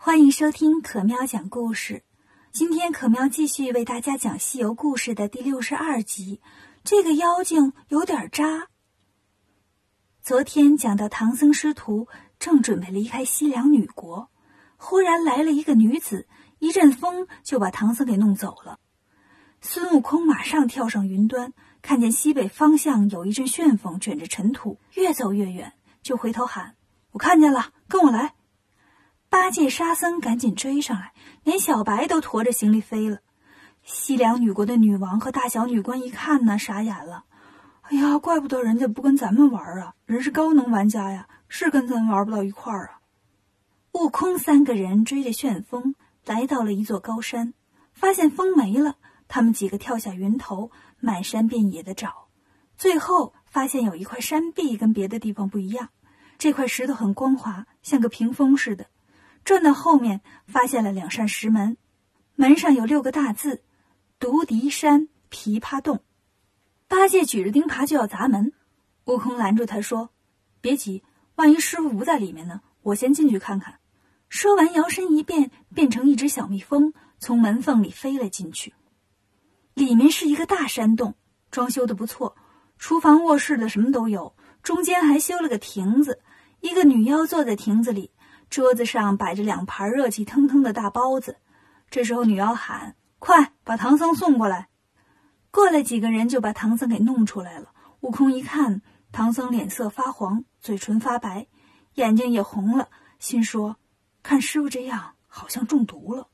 欢迎收听可喵讲故事。今天可喵继续为大家讲《西游故事》的第六十二集。这个妖精有点渣。昨天讲到唐僧师徒正准备离开西凉女国，忽然来了一个女子，一阵风就把唐僧给弄走了。孙悟空马上跳上云端，看见西北方向有一阵旋风卷着尘土，越走越远，就回头喊：“我看见了，跟我来！”八戒、沙僧赶紧追上来，连小白都驮着行李飞了。西凉女国的女王和大小女官一看呢，傻眼了。哎呀，怪不得人家不跟咱们玩啊！人是高能玩家呀，是跟咱玩不到一块儿啊。悟空三个人追着旋风来到了一座高山，发现风没了。他们几个跳下云头，满山遍野的找，最后发现有一块山壁跟别的地方不一样。这块石头很光滑，像个屏风似的。转到后面，发现了两扇石门，门上有六个大字：“独敌山琵琶洞。”八戒举着钉耙就要砸门，悟空拦住他说：“别急，万一师傅不在里面呢？我先进去看看。”说完，摇身一变，变成一只小蜜蜂，从门缝里飞了进去。里面是一个大山洞，装修的不错，厨房、卧室的什么都有。中间还修了个亭子，一个女妖坐在亭子里，桌子上摆着两盘热气腾腾的大包子。这时候，女妖喊：“快把唐僧送过来！”过来几个人就把唐僧给弄出来了。悟空一看，唐僧脸色发黄，嘴唇发白，眼睛也红了，心说：“看师傅这样，好像中毒了。”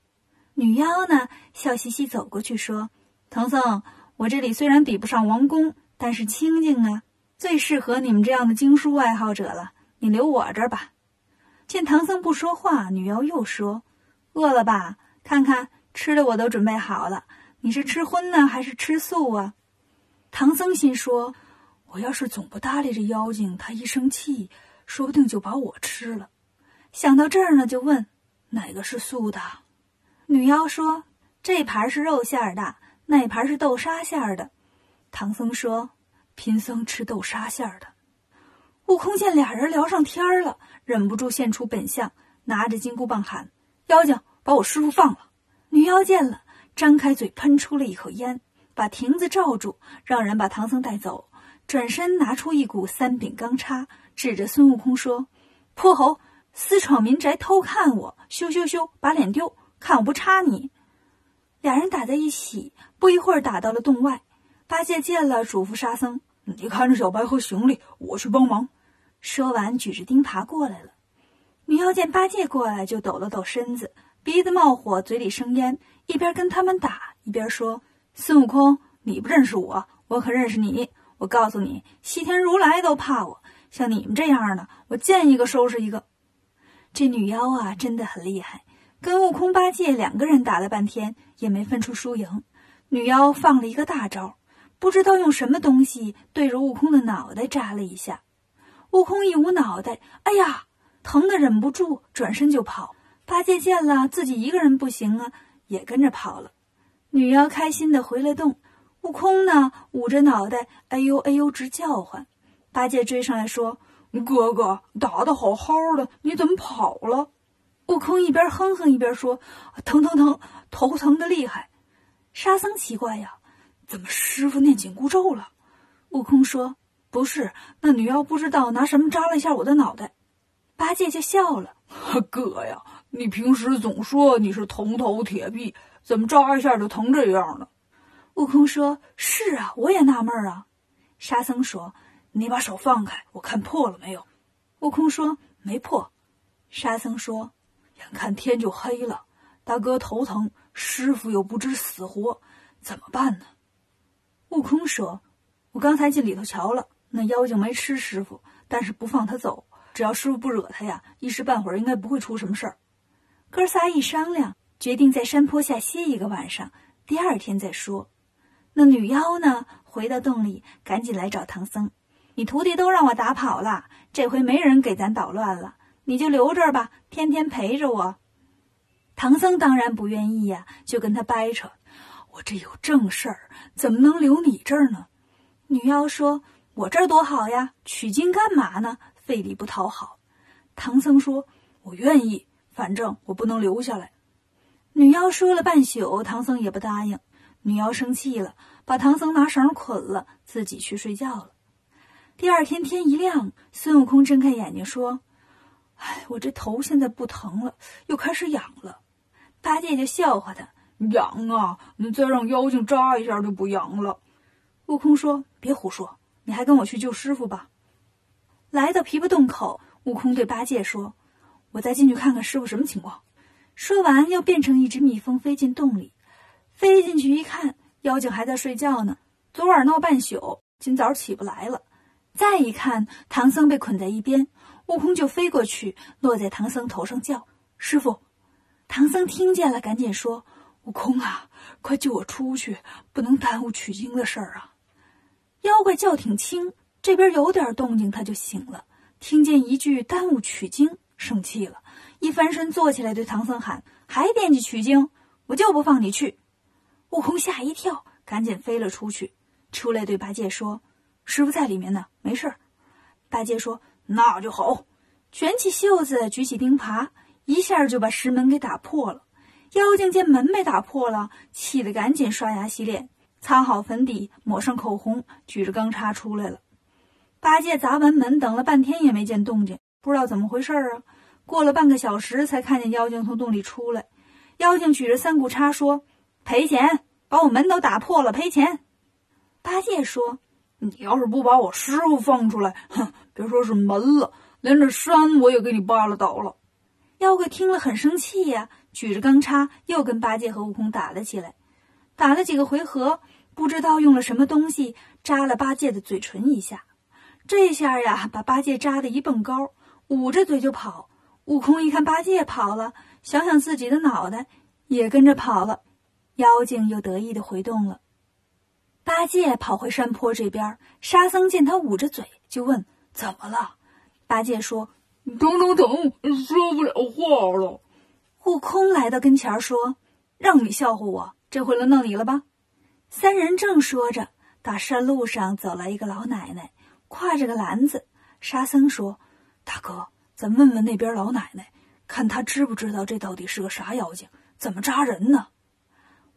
女妖呢，笑嘻嘻走过去说。唐僧，我这里虽然比不上王宫，但是清静啊，最适合你们这样的经书爱好者了。你留我这儿吧。见唐僧不说话，女妖又说：“饿了吧？看看吃的我都准备好了。你是吃荤呢，还是吃素啊？”唐僧心说：“我要是总不搭理这妖精，他一生气，说不定就把我吃了。”想到这儿呢，就问：“哪个是素的？”女妖说：“这盘是肉馅的。”那盘是豆沙馅的，唐僧说：“贫僧吃豆沙馅的。”悟空见俩人聊上天了，忍不住现出本相，拿着金箍棒喊：“妖精，把我师傅放了！”女妖见了，张开嘴喷出了一口烟，把亭子罩住，让人把唐僧带走。转身拿出一股三柄钢叉，指着孙悟空说：“泼猴，私闯民宅偷看我，羞羞羞，把脸丢，看我不插你！”俩人打在一起。不一会儿，打到了洞外。八戒见了，嘱咐沙僧：“你看着小白和行李，我去帮忙。”说完，举着钉耙过来了。女妖见八戒过来，就抖了抖身子，鼻子冒火，嘴里生烟，一边跟他们打，一边说：“孙悟空，你不认识我，我可认识你。我告诉你，西天如来都怕我，像你们这样的，我见一个收拾一个。”这女妖啊，真的很厉害，跟悟空、八戒两个人打了半天，也没分出输赢。女妖放了一个大招，不知道用什么东西对着悟空的脑袋扎了一下。悟空一捂脑袋，哎呀，疼得忍不住转身就跑。八戒见了自己一个人不行啊，也跟着跑了。女妖开心的回了洞，悟空呢捂着脑袋，哎呦哎呦直叫唤。八戒追上来说：“哥哥打的好好的，你怎么跑了？”悟空一边哼哼一边说：“疼疼疼，头疼的厉害。”沙僧奇怪呀，怎么师傅念紧箍咒了？悟空说：“不是，那女妖不知道拿什么扎了一下我的脑袋。”八戒就笑了：“哥呀，你平时总说你是铜头铁臂，怎么扎一下就疼这样呢？”悟空说：“是啊，我也纳闷啊。”沙僧说：“你把手放开，我看破了没有？”悟空说：“没破。”沙僧说：“眼看天就黑了，大哥头疼。”师傅又不知死活，怎么办呢？悟空说：“我刚才进里头瞧了，那妖精没吃师傅，但是不放他走。只要师傅不惹他呀，一时半会儿应该不会出什么事儿。”哥仨一商量，决定在山坡下歇一个晚上，第二天再说。那女妖呢，回到洞里，赶紧来找唐僧：“你徒弟都让我打跑了，这回没人给咱捣乱了，你就留这儿吧，天天陪着我。”唐僧当然不愿意呀，就跟他掰扯：“我这有正事儿，怎么能留你这儿呢？”女妖说：“我这儿多好呀，取经干嘛呢？费力不讨好。”唐僧说：“我愿意，反正我不能留下来。女妖说了半宿，唐僧也不答应。女妖生气了，把唐僧拿绳捆了，自己去睡觉了。第二天天一亮，孙悟空睁开眼睛说：“哎，我这头现在不疼了，又开始痒了。”八戒就笑话他：“痒啊，你再让妖精扎一下就不痒了。”悟空说：“别胡说，你还跟我去救师傅吧。”来到琵琶洞口，悟空对八戒说：“我再进去看看师傅什么情况。”说完，又变成一只蜜蜂飞进洞里。飞进去一看，妖精还在睡觉呢。昨晚闹半宿，今早起不来了。再一看，唐僧被捆在一边，悟空就飞过去，落在唐僧头上叫：“师傅！”唐僧听见了，赶紧说：“悟空啊，快救我出去，不能耽误取经的事儿啊！”妖怪叫挺轻，这边有点动静，他就醒了，听见一句“耽误取经”，生气了，一翻身坐起来，对唐僧喊：“还惦记取经？我就不放你去！”悟空吓一跳，赶紧飞了出去，出来对八戒说。师傅在里面呢，没事儿。八戒说：“那就好。”卷起袖子，举起钉耙，一下就把石门给打破了。妖精见门被打破了，气得赶紧刷牙洗脸，擦好粉底，抹上口红，举着钢叉出来了。八戒砸完门，等了半天也没见动静，不知道怎么回事啊。过了半个小时，才看见妖精从洞里出来。妖精举着三股叉说：“赔钱，把我门都打破了，赔钱。”八戒说。你要是不把我师傅放出来，哼，别说是门了，连这山我也给你扒拉倒了。妖怪听了很生气呀，举着钢叉又跟八戒和悟空打了起来。打了几个回合，不知道用了什么东西扎了八戒的嘴唇一下，这下呀，把八戒扎的一蹦高，捂着嘴就跑。悟空一看八戒跑了，想想自己的脑袋，也跟着跑了。妖精又得意的回洞了。八戒跑回山坡这边，沙僧见他捂着嘴，就问：“怎么了？”八戒说：“疼疼疼，说不了话了。”悟空来到跟前说：“让你笑话我，这回轮到你了吧？”三人正说着，大山路上走来一个老奶奶，挎着个篮子。沙僧说：“大哥，咱问问那边老奶奶，看她知不知道这到底是个啥妖精，怎么扎人呢？”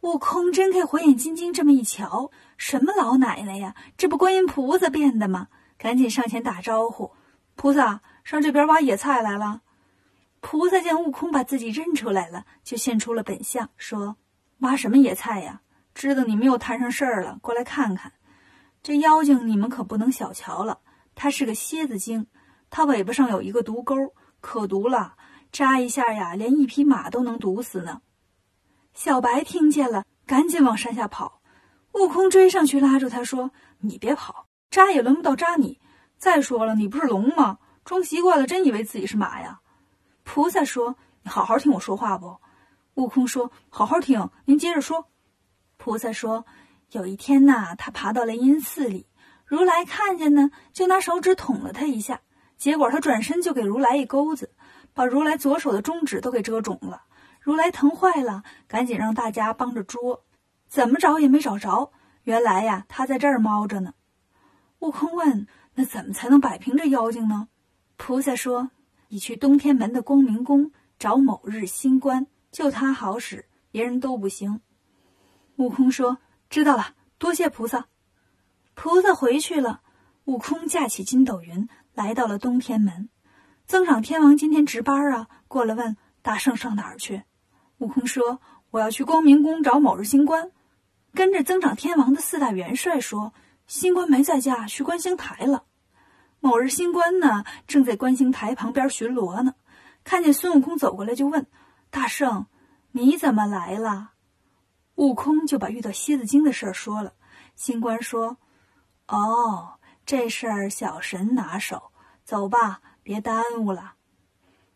悟空睁开火眼金睛，这么一瞧，什么老奶奶呀？这不观音菩萨变的吗？赶紧上前打招呼：“菩萨，上这边挖野菜来了。”菩萨见悟空把自己认出来了，就现出了本相，说：“挖什么野菜呀？知道你们又摊上事儿了，过来看看。这妖精你们可不能小瞧了，它是个蝎子精，它尾巴上有一个毒钩，可毒了，扎一下呀，连一匹马都能毒死呢。”小白听见了，赶紧往山下跑。悟空追上去拉住他说：“你别跑，扎也轮不到扎你。再说了，你不是龙吗？装习惯了，真以为自己是马呀？”菩萨说：“你好好听我说话不？”悟空说：“好好听，您接着说。”菩萨说：“有一天呐，他爬到雷音寺里，如来看见呢，就拿手指捅了他一下，结果他转身就给如来一钩子，把如来左手的中指都给遮肿了。”如来疼坏了，赶紧让大家帮着捉，怎么找也没找着。原来呀，他在这儿猫着呢。悟空问：“那怎么才能摆平这妖精呢？”菩萨说：“你去东天门的光明宫找某日星官，就他好使，别人都不行。”悟空说：“知道了，多谢菩萨。”菩萨回去了。悟空架起筋斗云，来到了东天门。增长天王今天值班啊，过来问大圣上哪儿去。悟空说：“我要去光明宫找某日星官。”跟着增长天王的四大元帅说：“星官没在家，去观星台了。”某日星官呢，正在观星台旁边巡逻呢。看见孙悟空走过来，就问：“大圣，你怎么来了？”悟空就把遇到蝎子精的事儿说了。星官说：“哦，这事儿小神拿手，走吧，别耽误了。”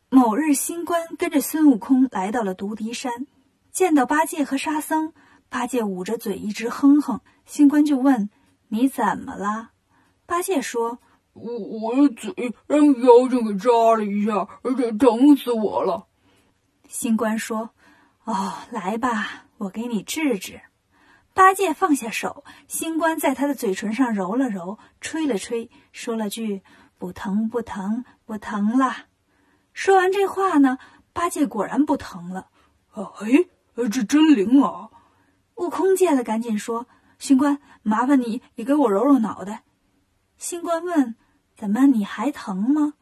某日，星官跟着孙悟空来到了独敌山，见到八戒和沙僧，八戒捂着嘴一直哼哼。星官就问：“你怎么了？”八戒说：“我我的嘴让妖精给扎了一下，而且疼死我了。”星官说：“哦，来吧，我给你治治。”八戒放下手，星官在他的嘴唇上揉了揉，吹了吹，说了句：“不疼，不疼，不疼了。”说完这话呢，八戒果然不疼了。哎，这真灵啊！悟空见了，赶紧说：“星官，麻烦你你给我揉揉脑袋。”星官问：“怎么，你还疼吗？”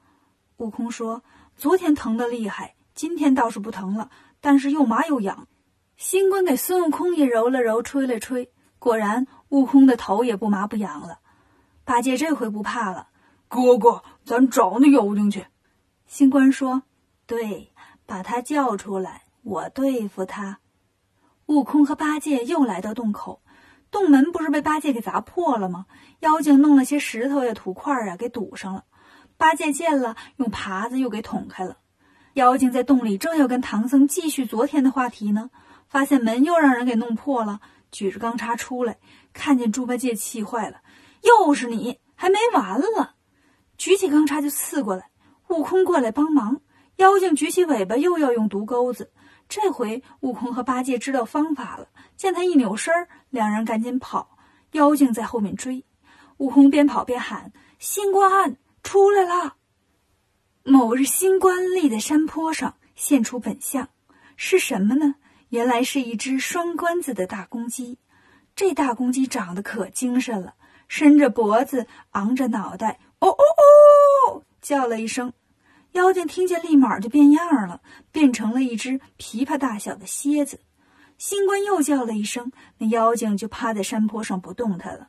悟空说：“昨天疼的厉害，今天倒是不疼了，但是又麻又痒。”星官给孙悟空也揉了揉，吹了吹，果然悟空的头也不麻不痒了。八戒这回不怕了。哥哥，咱找那妖精去。星官说：“对，把他叫出来，我对付他。”悟空和八戒又来到洞口，洞门不是被八戒给砸破了吗？妖精弄了些石头呀、土块啊，给堵上了。八戒见了，用耙子又给捅开了。妖精在洞里正要跟唐僧继续昨天的话题呢，发现门又让人给弄破了，举着钢叉出来，看见猪八戒，气坏了：“又是你，还没完了！”举起钢叉就刺过来，悟空过来帮忙。妖精举起尾巴又要用毒钩子，这回悟空和八戒知道方法了，见他一扭身，两人赶紧跑，妖精在后面追。悟空边跑边喊：“星官出来了！”某日，新官立在山坡上，现出本相，是什么呢？原来是一只双冠子的大公鸡。这大公鸡长得可精神了，伸着脖子，昂着脑袋。哦哦哦！叫了一声，妖精听见，立马就变样了，变成了一只琵琶大小的蝎子。新官又叫了一声，那妖精就趴在山坡上不动弹了。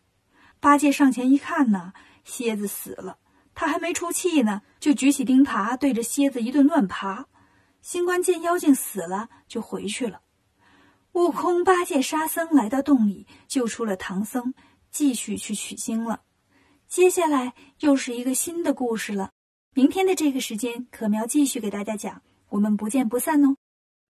八戒上前一看呢，蝎子死了，他还没出气呢，就举起钉耙对着蝎子一顿乱耙。星官见妖精死了，就回去了。悟空、八戒、沙僧来到洞里，救出了唐僧，继续去取经了。接下来又是一个新的故事了。明天的这个时间，可苗继续给大家讲，我们不见不散哦。